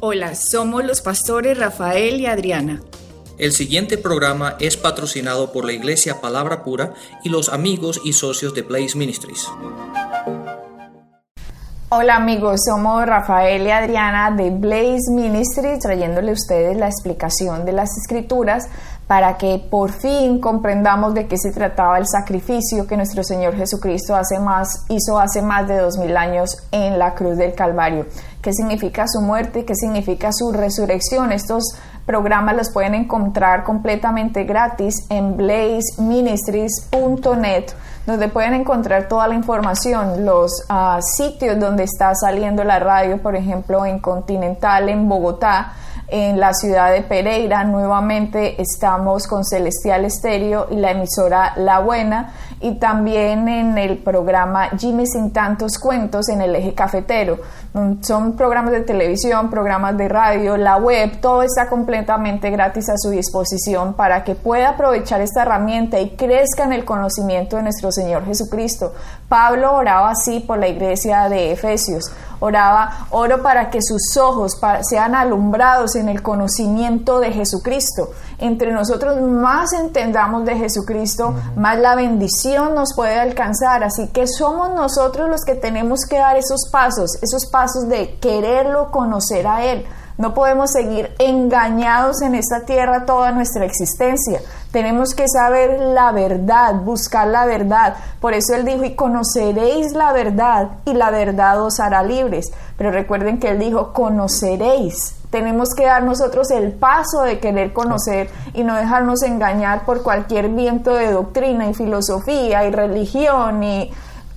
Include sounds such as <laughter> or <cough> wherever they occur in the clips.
Hola, somos los pastores Rafael y Adriana. El siguiente programa es patrocinado por la Iglesia Palabra Pura y los amigos y socios de Blaze Ministries. Hola amigos, somos Rafael y Adriana de Blaze Ministries trayéndole a ustedes la explicación de las escrituras para que por fin comprendamos de qué se trataba el sacrificio que nuestro Señor Jesucristo hace más, hizo hace más de dos mil años en la cruz del Calvario. ¿Qué significa su muerte? ¿Qué significa su resurrección? Estos programas los pueden encontrar completamente gratis en blazeministries.net donde pueden encontrar toda la información, los uh, sitios donde está saliendo la radio, por ejemplo, en Continental, en Bogotá, en la ciudad de Pereira. Nuevamente estamos con Celestial Estéreo y la emisora La Buena y también en el programa Jimmy sin tantos cuentos en el eje cafetero. Mm, son programas de televisión, programas de radio, la web, todo está completamente gratis a su disposición para que pueda aprovechar esta herramienta y crezca en el conocimiento de nuestro Señor Jesucristo. Pablo oraba así por la iglesia de Efesios. Oraba, oro para que sus ojos sean alumbrados en el conocimiento de Jesucristo. Entre nosotros más entendamos de Jesucristo, más la bendición nos puede alcanzar. Así que somos nosotros los que tenemos que dar esos pasos, esos pasos de quererlo, conocer a Él. No podemos seguir engañados en esta tierra toda nuestra existencia. Tenemos que saber la verdad, buscar la verdad. Por eso Él dijo, y conoceréis la verdad, y la verdad os hará libres. Pero recuerden que Él dijo, conoceréis. Tenemos que dar nosotros el paso de querer conocer y no dejarnos engañar por cualquier viento de doctrina y filosofía y religión y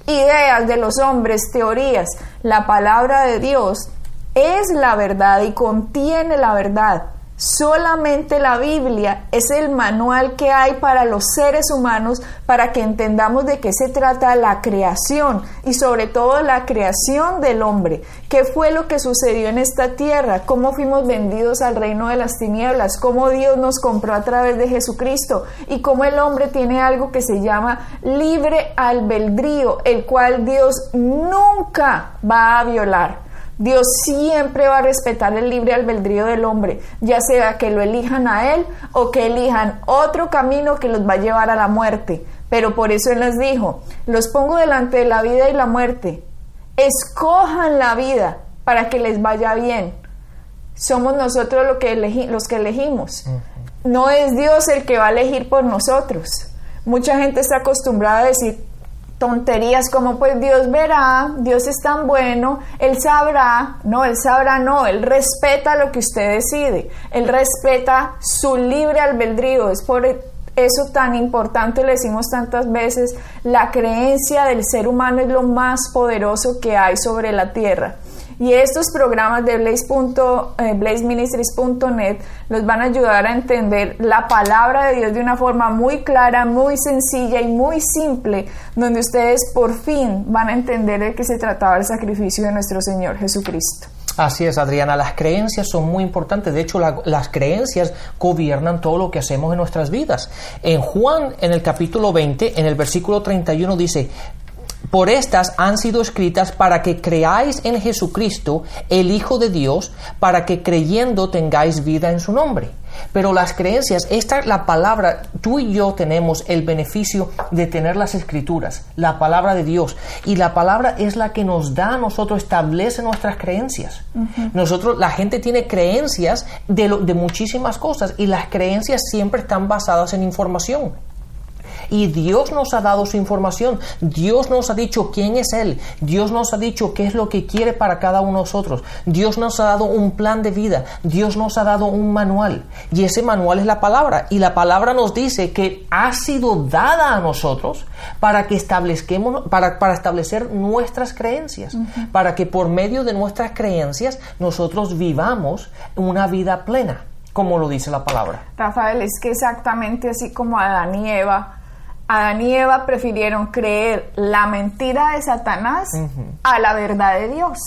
ideas de los hombres, teorías. La palabra de Dios es la verdad y contiene la verdad. Solamente la Biblia es el manual que hay para los seres humanos para que entendamos de qué se trata la creación y sobre todo la creación del hombre. ¿Qué fue lo que sucedió en esta tierra? ¿Cómo fuimos vendidos al reino de las tinieblas? ¿Cómo Dios nos compró a través de Jesucristo? Y cómo el hombre tiene algo que se llama libre albedrío, el cual Dios nunca va a violar. Dios siempre va a respetar el libre albedrío del hombre, ya sea que lo elijan a Él o que elijan otro camino que los va a llevar a la muerte. Pero por eso Él les dijo, los pongo delante de la vida y la muerte. Escojan la vida para que les vaya bien. Somos nosotros lo que los que elegimos. No es Dios el que va a elegir por nosotros. Mucha gente está acostumbrada a decir, tonterías como pues Dios verá, Dios es tan bueno, Él sabrá, no, Él sabrá, no, Él respeta lo que usted decide, Él respeta su libre albedrío, es por eso tan importante, le decimos tantas veces, la creencia del ser humano es lo más poderoso que hay sobre la tierra. Y estos programas de Blaze.ministries.net blazeministries.net los van a ayudar a entender la palabra de Dios de una forma muy clara, muy sencilla y muy simple, donde ustedes por fin van a entender de qué se trataba el sacrificio de nuestro Señor Jesucristo. Así es, Adriana, las creencias son muy importantes. De hecho, las creencias gobiernan todo lo que hacemos en nuestras vidas. En Juan, en el capítulo 20, en el versículo 31 dice, por estas han sido escritas para que creáis en Jesucristo, el Hijo de Dios, para que creyendo tengáis vida en su nombre. Pero las creencias, esta es la palabra, tú y yo tenemos el beneficio de tener las escrituras, la palabra de Dios. Y la palabra es la que nos da a nosotros, establece nuestras creencias. Nosotros, la gente tiene creencias de, de muchísimas cosas y las creencias siempre están basadas en información. Y Dios nos ha dado su información. Dios nos ha dicho quién es Él. Dios nos ha dicho qué es lo que quiere para cada uno de nosotros. Dios nos ha dado un plan de vida. Dios nos ha dado un manual. Y ese manual es la palabra. Y la palabra nos dice que ha sido dada a nosotros para que establezquemos, para, para establecer nuestras creencias. Para que por medio de nuestras creencias nosotros vivamos una vida plena como lo dice la palabra. Rafael, es que exactamente así como Adán y Eva Adán y Eva prefirieron creer la mentira de Satanás a la verdad de Dios.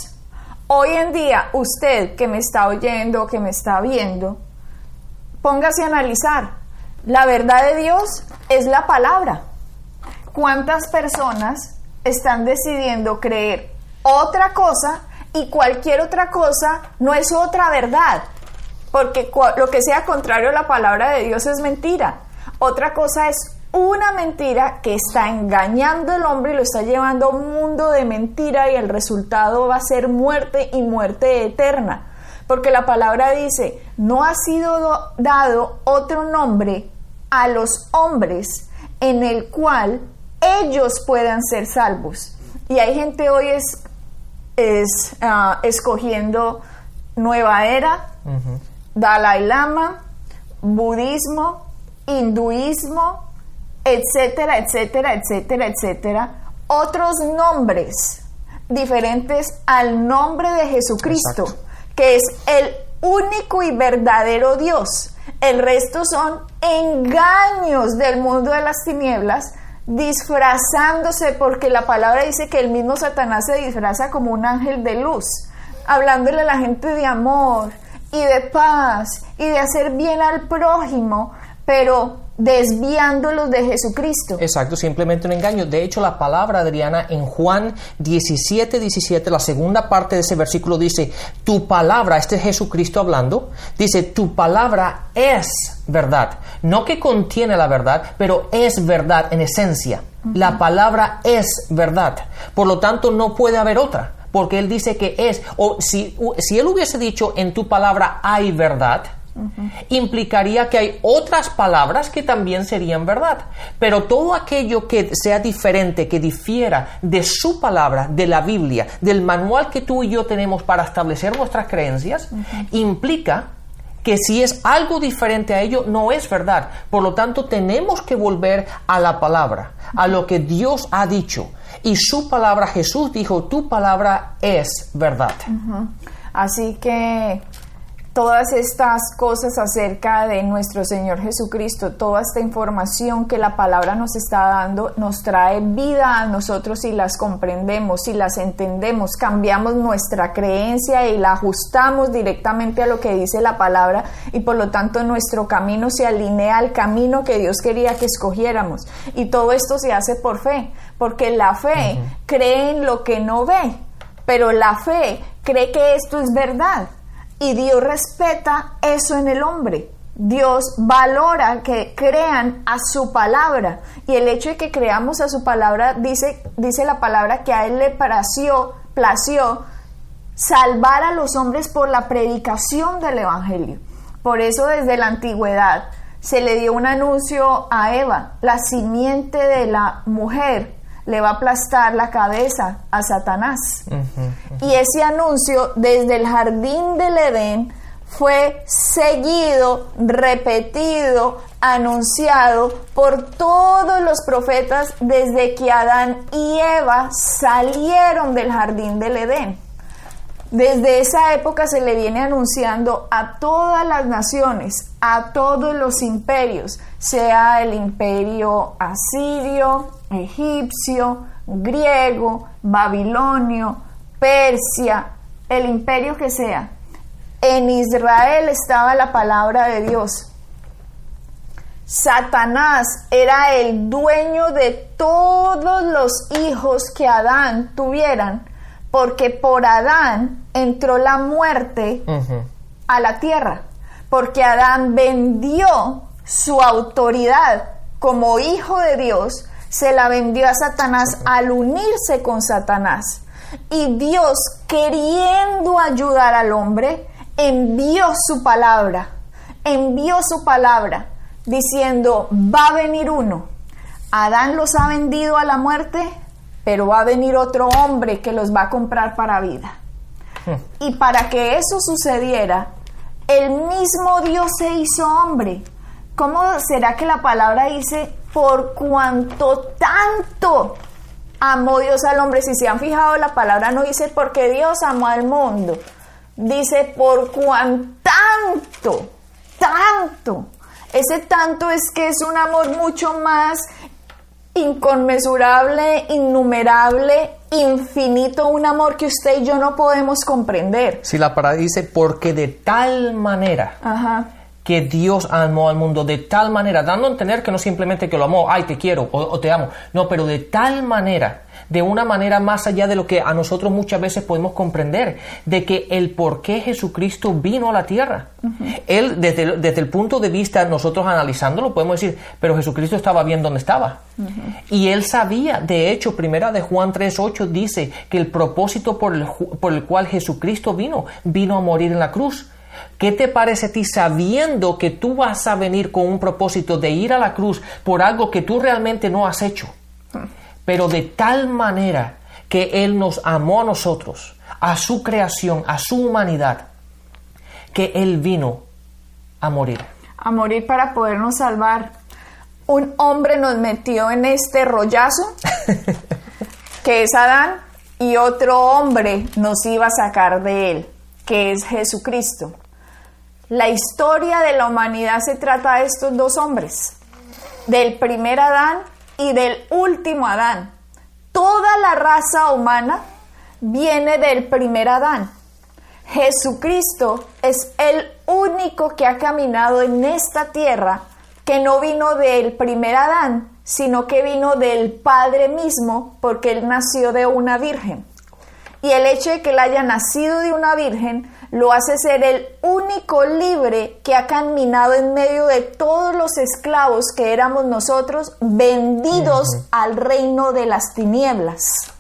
Hoy en día, usted que me está oyendo, que me está viendo, póngase a analizar. La verdad de Dios es la palabra. ¿Cuántas personas están decidiendo creer otra cosa y cualquier otra cosa no es otra verdad, porque lo que sea contrario a la palabra de Dios es mentira. Otra cosa es una mentira que está engañando al hombre y lo está llevando a un mundo de mentira y el resultado va a ser muerte y muerte eterna. Porque la palabra dice, no ha sido dado otro nombre a los hombres en el cual ellos puedan ser salvos. Y hay gente hoy es, es ah, escogiendo nueva era, Dalai Lama, budismo, hinduismo, etcétera, etcétera, etcétera, etcétera, otros nombres diferentes al nombre de Jesucristo, que es el único y verdadero Dios. El resto son engaños del mundo de las tinieblas, disfrazándose, porque la palabra dice que el mismo Satanás se disfraza como un ángel de luz, hablándole a la gente de amor y de paz y de hacer bien al prójimo, pero desviándolos de Jesucristo. Exacto, simplemente un engaño. De hecho, la palabra, Adriana, en Juan 17, 17, la segunda parte de ese versículo dice, tu palabra, este es Jesucristo hablando, dice, tu palabra es verdad. No que contiene la verdad, pero es verdad en esencia. La palabra es verdad. Por lo tanto, no puede haber otra. Porque Él dice que es, o si, si Él hubiese dicho en tu palabra hay verdad, implicaría que hay otras palabras que también serían verdad. Pero todo aquello que sea diferente, que difiera de su palabra, de la Biblia, del manual que tú y yo tenemos para establecer nuestras creencias, implica que si es algo diferente a ello, no es verdad. Por lo tanto, tenemos que volver a la palabra, a lo que Dios ha dicho. Y su palabra, Jesús dijo, tu palabra es verdad. Así que todas estas cosas acerca de nuestro Señor Jesucristo, toda esta información que la palabra nos está dando, nos trae vida a nosotros si las comprendemos, si las entendemos, cambiamos nuestra creencia y la ajustamos directamente a lo que dice la palabra y por lo tanto nuestro camino se alinea al camino que Dios quería que escogiéramos. Y todo esto se hace por fe, porque la fe cree en lo que no ve, pero la fe cree que esto es verdad. Y Dios respeta eso en el hombre. Dios valora que crean a su palabra. Y el hecho de que creamos a su palabra, dice, dice la palabra que a Él le plació, plació salvar a los hombres por la predicación del Evangelio. Por eso desde la antigüedad se le dio un anuncio a Eva, la simiente de la mujer le va a aplastar la cabeza a Satanás. Y ese anuncio desde el jardín del Edén fue seguido, repetido, anunciado por todos los profetas desde que Adán y Eva salieron del jardín del Edén. Desde esa época se le viene anunciando a todas las naciones, a todos los imperios, sea el imperio asirio, egipcio, griego, babilonio, Persia, el imperio que sea. En Israel estaba la palabra de Dios. Satanás era el dueño de todos los hijos que Adán tuvieran, porque por Adán entró la muerte a la tierra, porque Adán vendió su autoridad como hijo de Dios se la vendió a Satanás al unirse con Satanás. Y Dios, queriendo ayudar al hombre, envió su palabra, envió su palabra, diciendo, va a venir uno. Adán los ha vendido a la muerte, pero va a venir otro hombre que los va a comprar para vida. Y para que eso sucediera, el mismo Dios se hizo hombre. ¿Cómo será que la palabra dice por cuanto tanto amó Dios al hombre. Si se han fijado, la palabra no dice porque Dios amó al mundo. Dice por cuanto tanto, tanto. Ese tanto es que es un amor mucho más inconmensurable, innumerable, infinito, un amor que usted y yo no podemos comprender. Si la palabra dice porque de tal manera. Ajá que Dios amó al mundo de tal manera, dando a entender que no simplemente que lo amó, ay, te quiero o, te amo, no, pero de tal manera de una manera más allá de lo que a nosotros muchas veces podemos comprender, de que el por qué Jesucristo vino a la tierra. Él, desde, desde, el punto de vista, nosotros analizándolo, podemos decir, pero Jesucristo estaba bien donde estaba. Y él sabía, de hecho, primera de Juan 3.8 dice que el propósito por el, por el cual Jesucristo vino, vino a morir en la cruz. ¿Qué te parece a ti sabiendo que tú vas a venir con un propósito de ir a la cruz por algo que tú realmente no has hecho? Pero de tal manera que Él nos amó a nosotros, a su creación, a su humanidad, que Él vino a morir. A morir para podernos salvar. Un hombre nos metió en este rollazo, <laughs> que es Adán, y otro hombre nos iba a sacar de él, que es Jesucristo. La historia de la humanidad se trata de estos dos hombres, del primer Adán y del último Adán. Toda la raza humana viene del primer Adán. Jesucristo es el único que ha caminado en esta tierra que no vino del primer Adán, sino que vino del Padre mismo, porque él nació de una virgen. Y el hecho de que él haya nacido de una virgen lo hace ser el único libre que ha caminado en medio de todos los esclavos que éramos nosotros, vendidos al reino de las tinieblas.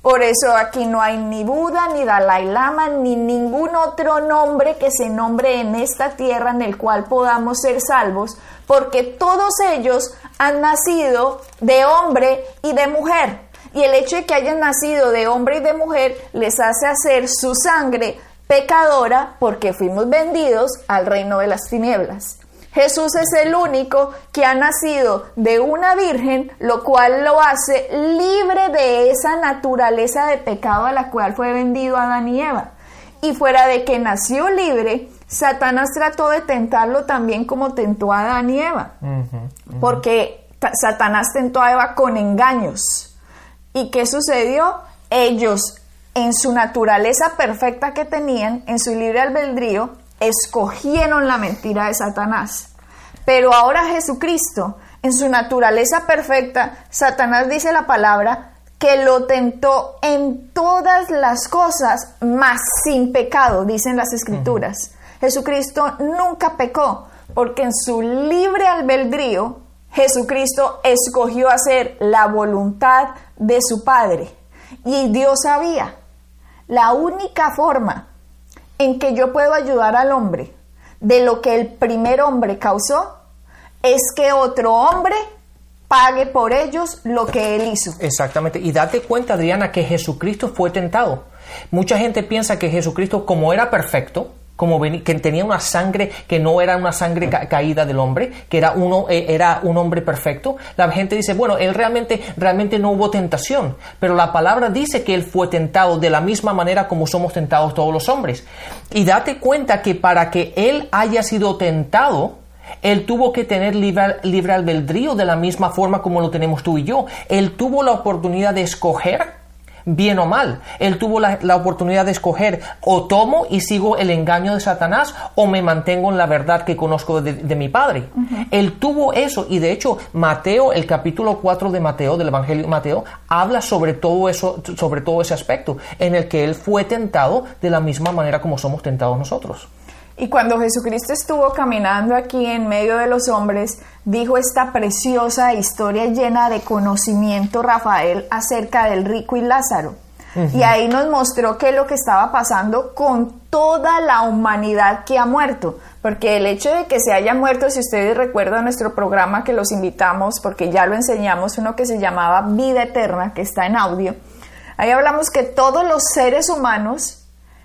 Por eso aquí no hay ni Buda, ni Dalai Lama, ni ningún otro nombre que se nombre en esta tierra en el cual podamos ser salvos, porque todos ellos han nacido de hombre y de mujer. Y el hecho de que hayan nacido de hombre y de mujer les hace hacer su sangre pecadora porque fuimos vendidos al reino de las tinieblas. Jesús es el único que ha nacido de una virgen, lo cual lo hace libre de esa naturaleza de pecado a la cual fue vendido Adán y Eva. Y fuera de que nació libre, Satanás trató de tentarlo también como tentó a Adán y Eva. Porque Satanás tentó a Eva con engaños. ¿Y qué sucedió? Ellos en su naturaleza perfecta que tenían, en su libre albedrío, escogieron la mentira de Satanás. Pero ahora Jesucristo, en su naturaleza perfecta, Satanás dice la palabra que lo tentó en todas las cosas, mas sin pecado, dicen las escrituras. Jesucristo nunca pecó, porque en su libre albedrío, Jesucristo escogió hacer la voluntad de su Padre. Y Dios sabía la única forma en que yo puedo ayudar al hombre de lo que el primer hombre causó es que otro hombre pague por ellos lo que él hizo. Exactamente. Y date cuenta, Adriana, que Jesucristo fue tentado. Mucha gente piensa que Jesucristo, como era perfecto, como que tenía una sangre que no era una sangre caída del hombre, que era, uno, eh, era un hombre perfecto. La gente dice, bueno, él realmente, realmente no hubo tentación, pero la palabra dice que él fue tentado de la misma manera como somos tentados todos los hombres. Y date cuenta que para que él haya sido tentado, él tuvo que tener libre, libre albedrío de la misma forma como lo tenemos tú y yo. Él tuvo la oportunidad de escoger bien o mal. Él tuvo la, oportunidad de escoger o tomo y sigo el engaño de Satanás o me mantengo en la verdad que conozco de, mi Padre. Él tuvo eso y de hecho Mateo, el capítulo 4 de Mateo, del Evangelio de Mateo, habla sobre todo eso, sobre todo ese aspecto en el que él fue tentado de la misma manera como somos tentados nosotros. Y cuando Jesucristo estuvo caminando aquí en medio de los hombres, dijo esta preciosa historia llena de conocimiento Rafael acerca del rico y Lázaro. Y ahí nos mostró qué es lo que estaba pasando con toda la humanidad que ha muerto. Porque el hecho de que se haya muerto, si ustedes recuerdan nuestro programa que los invitamos, porque ya lo enseñamos, uno que se llamaba Vida Eterna, que está en audio, ahí hablamos que todos los seres humanos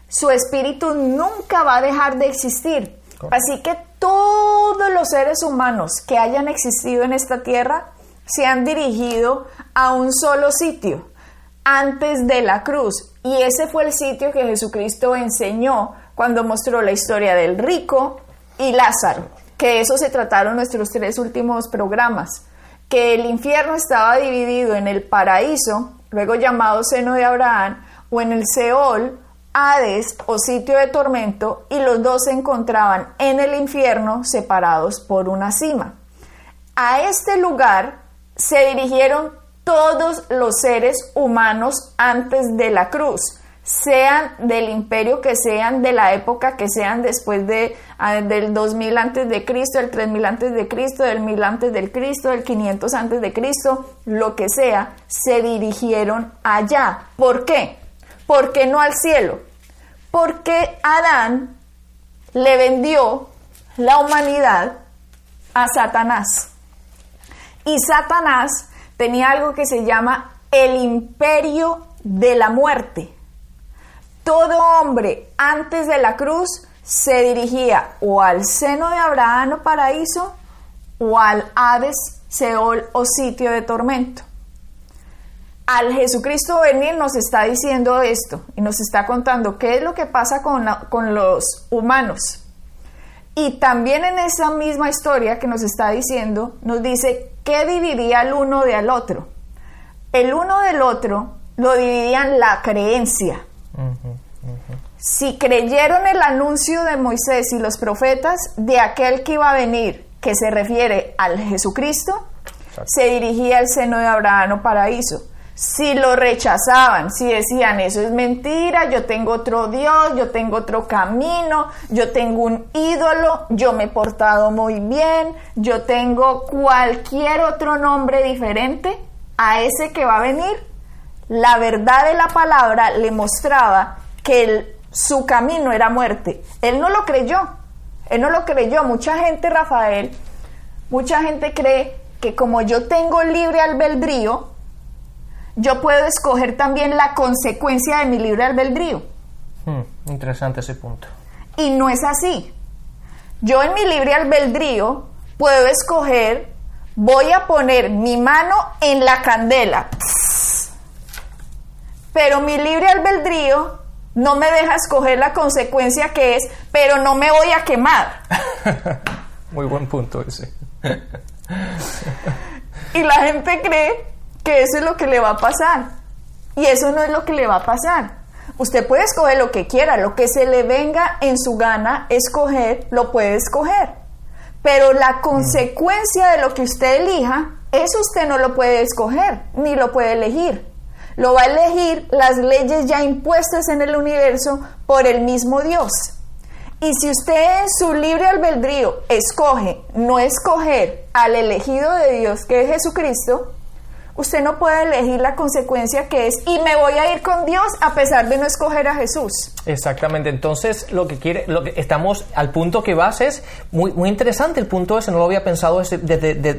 su espíritu nunca va a dejar de existir. Así que todos los seres humanos que hayan existido en esta tierra se han dirigido a un solo sitio, antes de la cruz. Y ese fue el sitio que Jesucristo enseñó cuando mostró la historia del rico y Lázaro, que eso se trataron nuestros tres últimos programas, que el infierno estaba dividido en el paraíso, luego llamado seno de Abraham, o en el Seol, Hades o sitio de tormento y los dos se encontraban en el infierno separados por una cima. A este lugar se dirigieron todos los seres humanos antes de la cruz, sean del imperio que sean, de la época que sean después de, ah, del 2000 antes de Cristo, del 3000 antes de Cristo, del 1000 antes del Cristo, del 500 antes de Cristo, lo que sea, se dirigieron allá. ¿Por qué? ¿Por qué no al cielo? Porque Adán le vendió la humanidad a Satanás. Y Satanás tenía algo que se llama el imperio de la muerte. Todo hombre antes de la cruz se dirigía o al seno de Abraham o paraíso o al Hades, Seol o sitio de tormento. Al Jesucristo venir nos está diciendo esto y nos está contando qué es lo que pasa con, con los humanos. Y también en esa misma historia que nos está diciendo, nos dice qué dividía el uno de al otro. El uno del otro lo dividían la creencia. Si creyeron el anuncio de Moisés y los profetas de aquel que iba a venir, que se refiere al Jesucristo, se dirigía al seno de Abraham o paraíso si lo rechazaban, si decían eso es mentira, yo tengo otro Dios, yo tengo otro camino, yo tengo un ídolo, yo me he portado muy bien, yo tengo cualquier otro nombre diferente a ese que va a venir, la verdad de la palabra le mostraba que su camino era muerte. Él no lo creyó, él no lo creyó. Mucha gente, Rafael, mucha gente cree que como yo tengo libre albedrío, yo puedo escoger también la consecuencia de mi libre albedrío. Hmm, interesante ese punto. Y no es así. Yo en mi libre albedrío puedo escoger, voy a poner mi mano en la candela. Pero mi libre albedrío no me deja escoger la consecuencia que es, pero no me voy a quemar. <laughs> Muy buen punto ese. y la gente cree que eso es lo que le va a pasar. Y eso no es lo que le va a pasar. Usted puede escoger lo que quiera, lo que se le venga en su gana escoger, lo puede escoger. Pero la consecuencia de lo que usted elija, eso usted no lo puede escoger, ni lo puede elegir. Lo va a elegir las leyes ya impuestas en el universo por el mismo Dios. Y si usted en su libre albedrío escoge no escoger al elegido de Dios, que es Jesucristo, Usted no puede elegir la consecuencia que es y me voy a ir con Dios a pesar de no escoger a Jesús. Exactamente. Entonces, lo que quiere, lo que estamos al punto que vas es muy, muy interesante el punto ese, no lo había pensado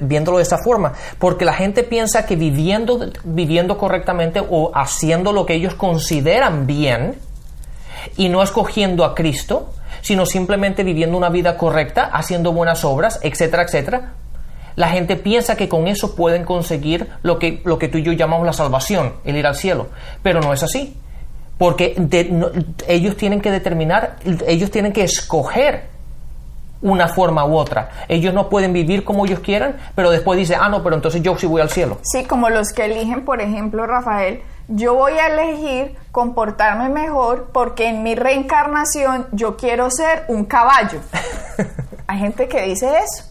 viéndolo de esa forma, porque la gente piensa que viviendo, viviendo correctamente o haciendo lo que ellos consideran bien y no escogiendo a Cristo, sino simplemente viviendo una vida correcta, haciendo buenas obras, etcétera, etcétera, la gente piensa que con eso pueden conseguir lo que, lo que tú y yo llamamos la salvación, el ir al cielo, pero no es así. Porque ellos tienen que determinar, ellos tienen que escoger una forma u otra. Ellos no pueden vivir como ellos quieran, pero después dice, ah, no, pero entonces yo sí voy al cielo. Sí, como los que eligen, por ejemplo, Rafael, yo voy a elegir comportarme mejor porque en mi reencarnación yo quiero ser un caballo. <laughs> Hay gente que dice eso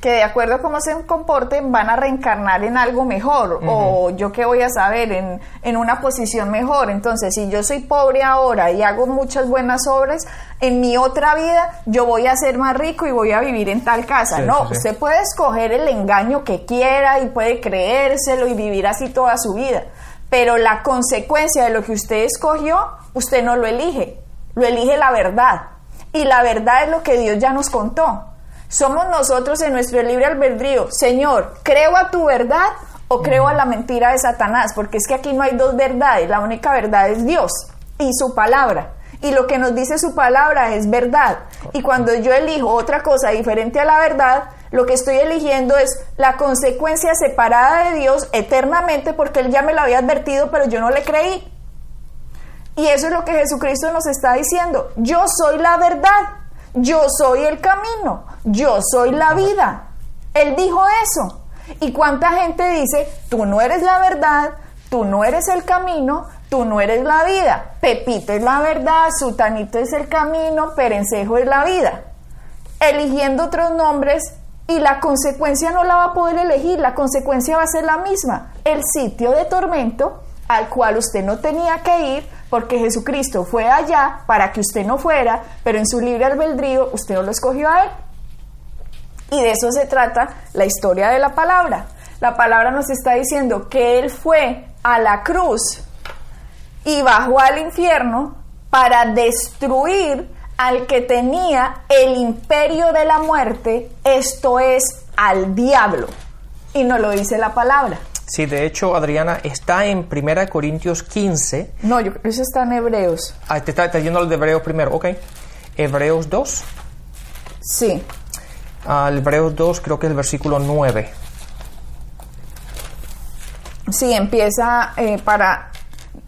que de acuerdo a cómo se comporten van a reencarnar en algo mejor o yo qué voy a saber en, en, una posición mejor. Entonces, si yo soy pobre ahora y hago muchas buenas obras, en mi otra vida yo voy a ser más rico y voy a vivir en tal casa. no, usted puede escoger el engaño que quiera y puede creérselo y vivir así toda su vida. Pero la consecuencia de lo que usted escogió, usted no lo elige, lo elige la verdad. Y la verdad es lo que Dios ya nos contó. Somos nosotros en nuestro libre albedrío. Señor, ¿creo a tu verdad o creo a la mentira de Satanás? Porque es que aquí no hay dos verdades. La única verdad es Dios y su palabra. Y lo que nos dice su palabra es verdad. Y cuando yo elijo otra cosa diferente a la verdad, lo que estoy eligiendo es la consecuencia separada de Dios eternamente porque Él ya me lo había advertido, pero yo no le creí. Y eso es lo que Jesucristo nos está diciendo. Yo soy la verdad. Yo soy el camino, yo soy la vida. Él dijo eso. ¿Y cuánta gente dice, tú no eres la verdad, tú no eres el camino, tú no eres la vida? Pepito es la verdad, Sutanito es el camino, Perencejo es la vida. Eligiendo otros nombres y la consecuencia no la va a poder elegir, la consecuencia va a ser la misma, el sitio de tormento al cual usted no tenía que ir porque Jesucristo fue allá para que usted no fuera, pero en su libre albedrío usted no lo escogió a él. Y de eso se trata la historia de la palabra. La palabra nos está diciendo que Él fue a la cruz y bajó al infierno para destruir al que tenía el imperio de la muerte, esto es al diablo. Y no lo dice la palabra. Sí, de hecho, Adriana, está en 1 Corintios 15. No, yo, eso está en Hebreos. Ah, te está, yendo al de Hebreos primero, ok. Hebreos 2. Sí. Al Hebreos 2, creo que es el versículo 9. Sí, empieza eh, para...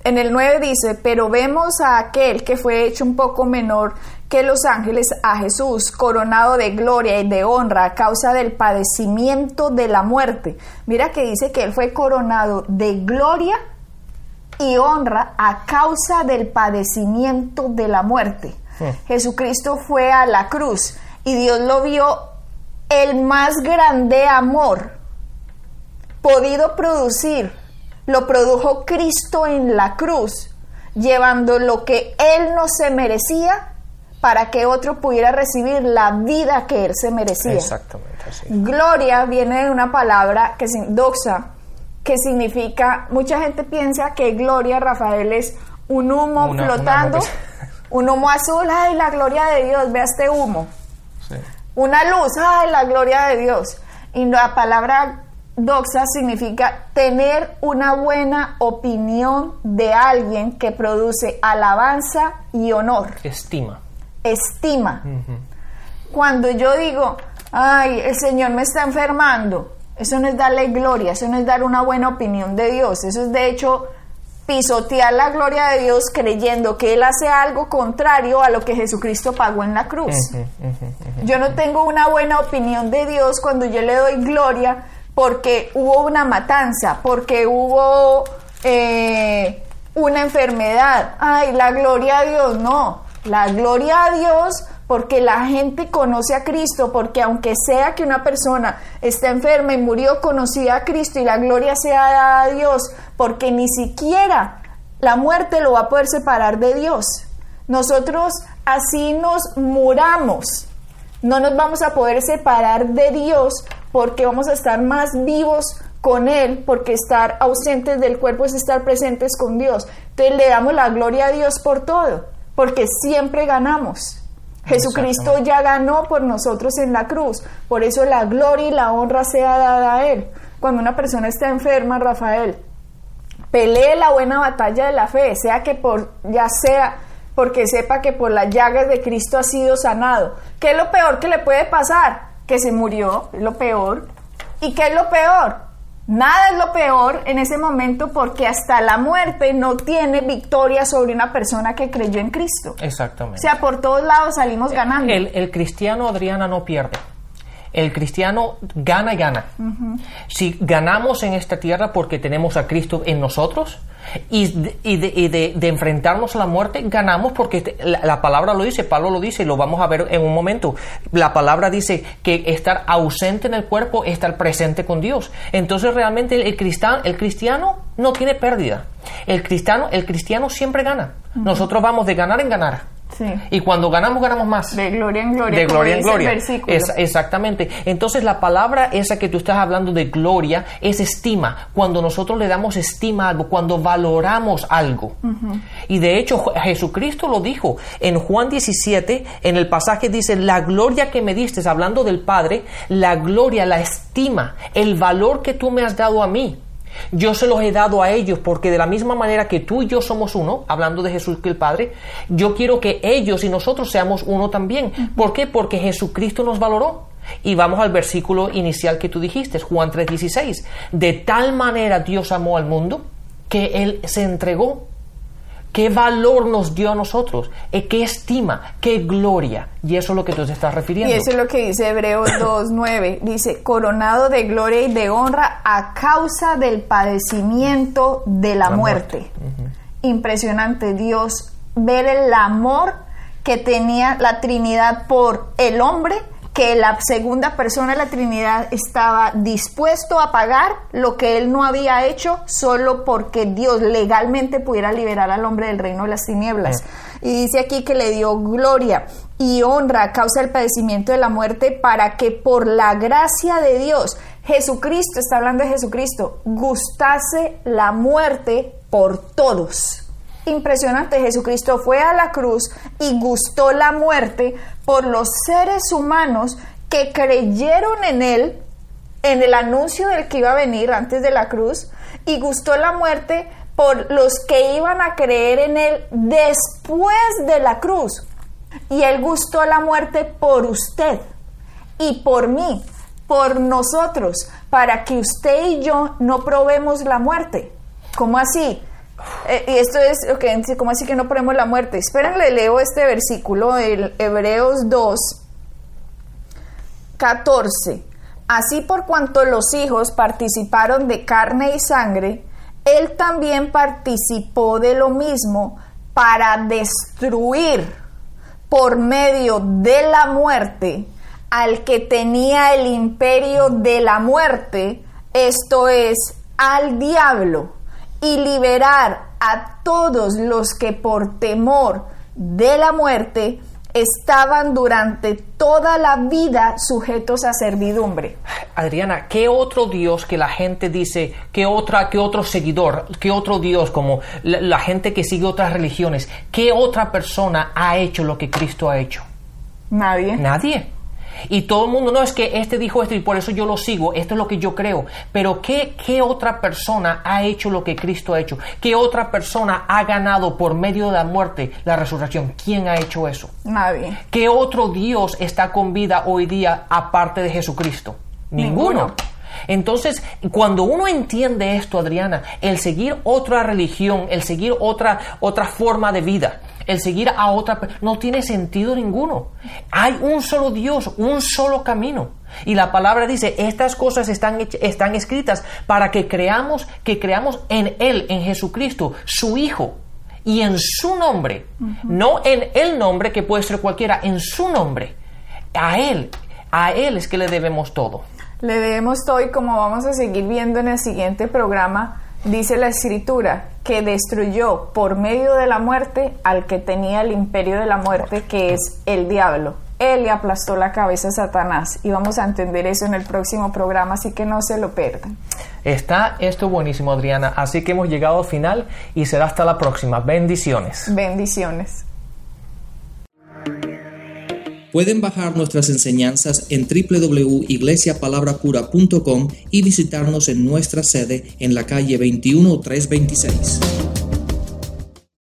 En el 9 dice, pero vemos a aquel que fue hecho un poco menor que los ángeles, a Jesús, coronado de gloria y de honra a causa del padecimiento de la muerte. Mira que dice que él fue coronado de gloria y honra a causa del padecimiento de la muerte. Jesucristo fue a la cruz y Dios lo vio el más grande amor podido producir, lo produjo Cristo en la cruz, llevando lo que Él no se merecía para que otro pudiera recibir la vida que Él se merecía. Exactamente. así. Gloria viene de una palabra que doxa, que significa, mucha gente piensa que gloria, Rafael, es un humo Una- flotando, una- <laughs> un humo azul, ay, la gloria de Dios, vea este humo. Sí. Una luz, ay, la gloria de Dios. Y la palabra doxa significa tener una buena opinión de alguien que produce alabanza y honor, Estima. Estima. Cuando yo digo, ay, el Señor me está enfermando, eso no es darle gloria, eso no es dar una buena opinión de Dios, eso es de hecho pisotear la gloria de Dios creyendo que Él hace algo contrario a lo que Jesucristo pagó en la cruz. Yo no tengo una buena opinión de Dios cuando yo le doy gloria porque hubo una matanza, porque hubo eh, una enfermedad. Ay, la gloria a Dios, no. La gloria a Dios porque la gente conoce a Cristo, porque aunque sea que una persona está enferma y murió, conocía a Cristo y la gloria sea dada a Dios, porque ni siquiera la muerte lo va a poder separar de Dios. Nosotros así nos muramos, no nos vamos a poder separar de Dios porque vamos a estar más vivos con Él, porque estar ausentes del cuerpo es estar presentes con Dios. Entonces le damos la gloria a Dios por todo, porque siempre ganamos. Jesucristo ya ganó por nosotros en la cruz, por eso la gloria y la honra sea dada a Él. Cuando una persona está enferma, Rafael, pelee la buena batalla de la fe, sea que por, ya sea porque sepa que por las llagas de Cristo ha sido sanado. ¿Qué es lo peor que le puede pasar? Que se murió, es lo peor. ¿Y qué es lo peor? Nada es lo peor en ese momento porque hasta la muerte no tiene victoria sobre una persona que creyó en Cristo. O Exactamente. sea, por todos lados salimos ganando. El, el cristiano, Adriana, no pierde. El cristiano gana y gana. Si ganamos en esta tierra porque tenemos a Cristo en nosotros y, de, y de- y de- de enfrentarnos a la muerte, ganamos porque te- la, la palabra lo dice, Pablo lo dice y lo vamos a ver en un momento. La palabra dice que estar ausente en el cuerpo es estar presente con Dios. Entonces realmente el, el cristiano, el cristiano no tiene pérdida. El cristiano, el cristiano siempre gana. Nosotros vamos de ganar en ganar. Sí. Y cuando ganamos, ganamos más. De gloria en gloria. De gloria en gloria. Es- exactamente. Entonces la palabra esa que tú estás hablando de gloria es estima. Cuando nosotros le damos estima a algo, cuando valoramos algo. Y de hecho Jesucristo lo dijo en Juan 17, en el pasaje dice, la gloria que me diste, hablando del Padre, la gloria, la estima, el valor que tú me has dado a mí. Yo se los he dado a ellos porque de la misma manera que tú y yo somos uno, hablando de Jesús que el Padre, yo quiero que ellos y nosotros seamos uno también. ¿Por qué? Porque Jesucristo nos valoró. Y vamos al versículo inicial que tú dijiste, Juan 3:16. De tal manera Dios amó al mundo que Él se entregó. ¿Qué valor nos dio a nosotros? Eh, ¿Qué estima? ¿Qué gloria? Y eso es lo que tú te estás refiriendo. Y eso es lo que dice Hebreos <coughs> 2.9. Dice, coronado de gloria y de honra a causa del padecimiento de la, La muerte. Impresionante Dios ver el amor que tenía la Trinidad por el hombre que la segunda persona de la Trinidad estaba dispuesto a pagar lo que él no había hecho solo porque Dios legalmente pudiera liberar al hombre del reino de las tinieblas. Y dice aquí que le dio gloria y honra a causa del padecimiento de la muerte para que por la gracia de Dios, Jesucristo, está hablando de Jesucristo, gustase la muerte por todos impresionante. Jesucristo fue a la cruz y gustó la muerte por los seres humanos que creyeron en él, en el anuncio del que iba a venir antes de la cruz, y gustó la muerte por los que iban a creer en él después de la cruz. Y él gustó la muerte por usted y por mí, por nosotros, para que usted y yo no probemos la muerte. ¿Cómo así? Eh, y esto es, ok, ¿cómo así que no ponemos la muerte? Esperen, le leo este versículo, el Hebreos 2, 14. Así por cuanto los hijos participaron de carne y sangre, él también participó de lo mismo para destruir por medio de la muerte al que tenía el imperio de la muerte, esto es, al diablo y liberar a todos los que por temor de la muerte estaban durante toda la vida sujetos a servidumbre. Adriana, ¿qué otro Dios que la gente dice, qué otra, qué otro seguidor, qué otro Dios como la, la gente que sigue otras religiones, qué otra persona ha hecho lo que Cristo ha hecho? Nadie. Nadie. Y todo el mundo, no es que este dijo esto y por eso yo lo sigo, esto es lo que yo creo. Pero ¿qué, ¿qué otra persona ha hecho lo que Cristo ha hecho? ¿Qué otra persona ha ganado por medio de la muerte la resurrección? ¿Quién ha hecho eso? Nadie. ¿Qué otro Dios está con vida hoy día aparte de Jesucristo? Ninguno. Entonces, cuando uno entiende esto, Adriana, el seguir otra religión, el seguir otra, otra forma de vida, el seguir a otra no tiene sentido ninguno. Hay un solo Dios, un solo camino. Y la palabra dice, estas cosas están, están escritas para que creamos, que creamos en Él, en Jesucristo, su Hijo, y en su nombre, no en el nombre que puede ser cualquiera, en su nombre. A Él, a Él es que le debemos todo. Le debemos todo y como vamos a seguir viendo en el siguiente programa, dice la escritura que destruyó por medio de la muerte al que tenía el imperio de la muerte, que es el diablo. Él le aplastó la cabeza a Satanás y vamos a entender eso en el próximo programa, así que no se lo pierdan. Está esto buenísimo, Adriana, así que hemos llegado al final y será hasta la próxima. Bendiciones. Bendiciones. Pueden bajar nuestras enseñanzas en www.iglesiapalabracura.com y visitarnos en nuestra sede en la calle 21326.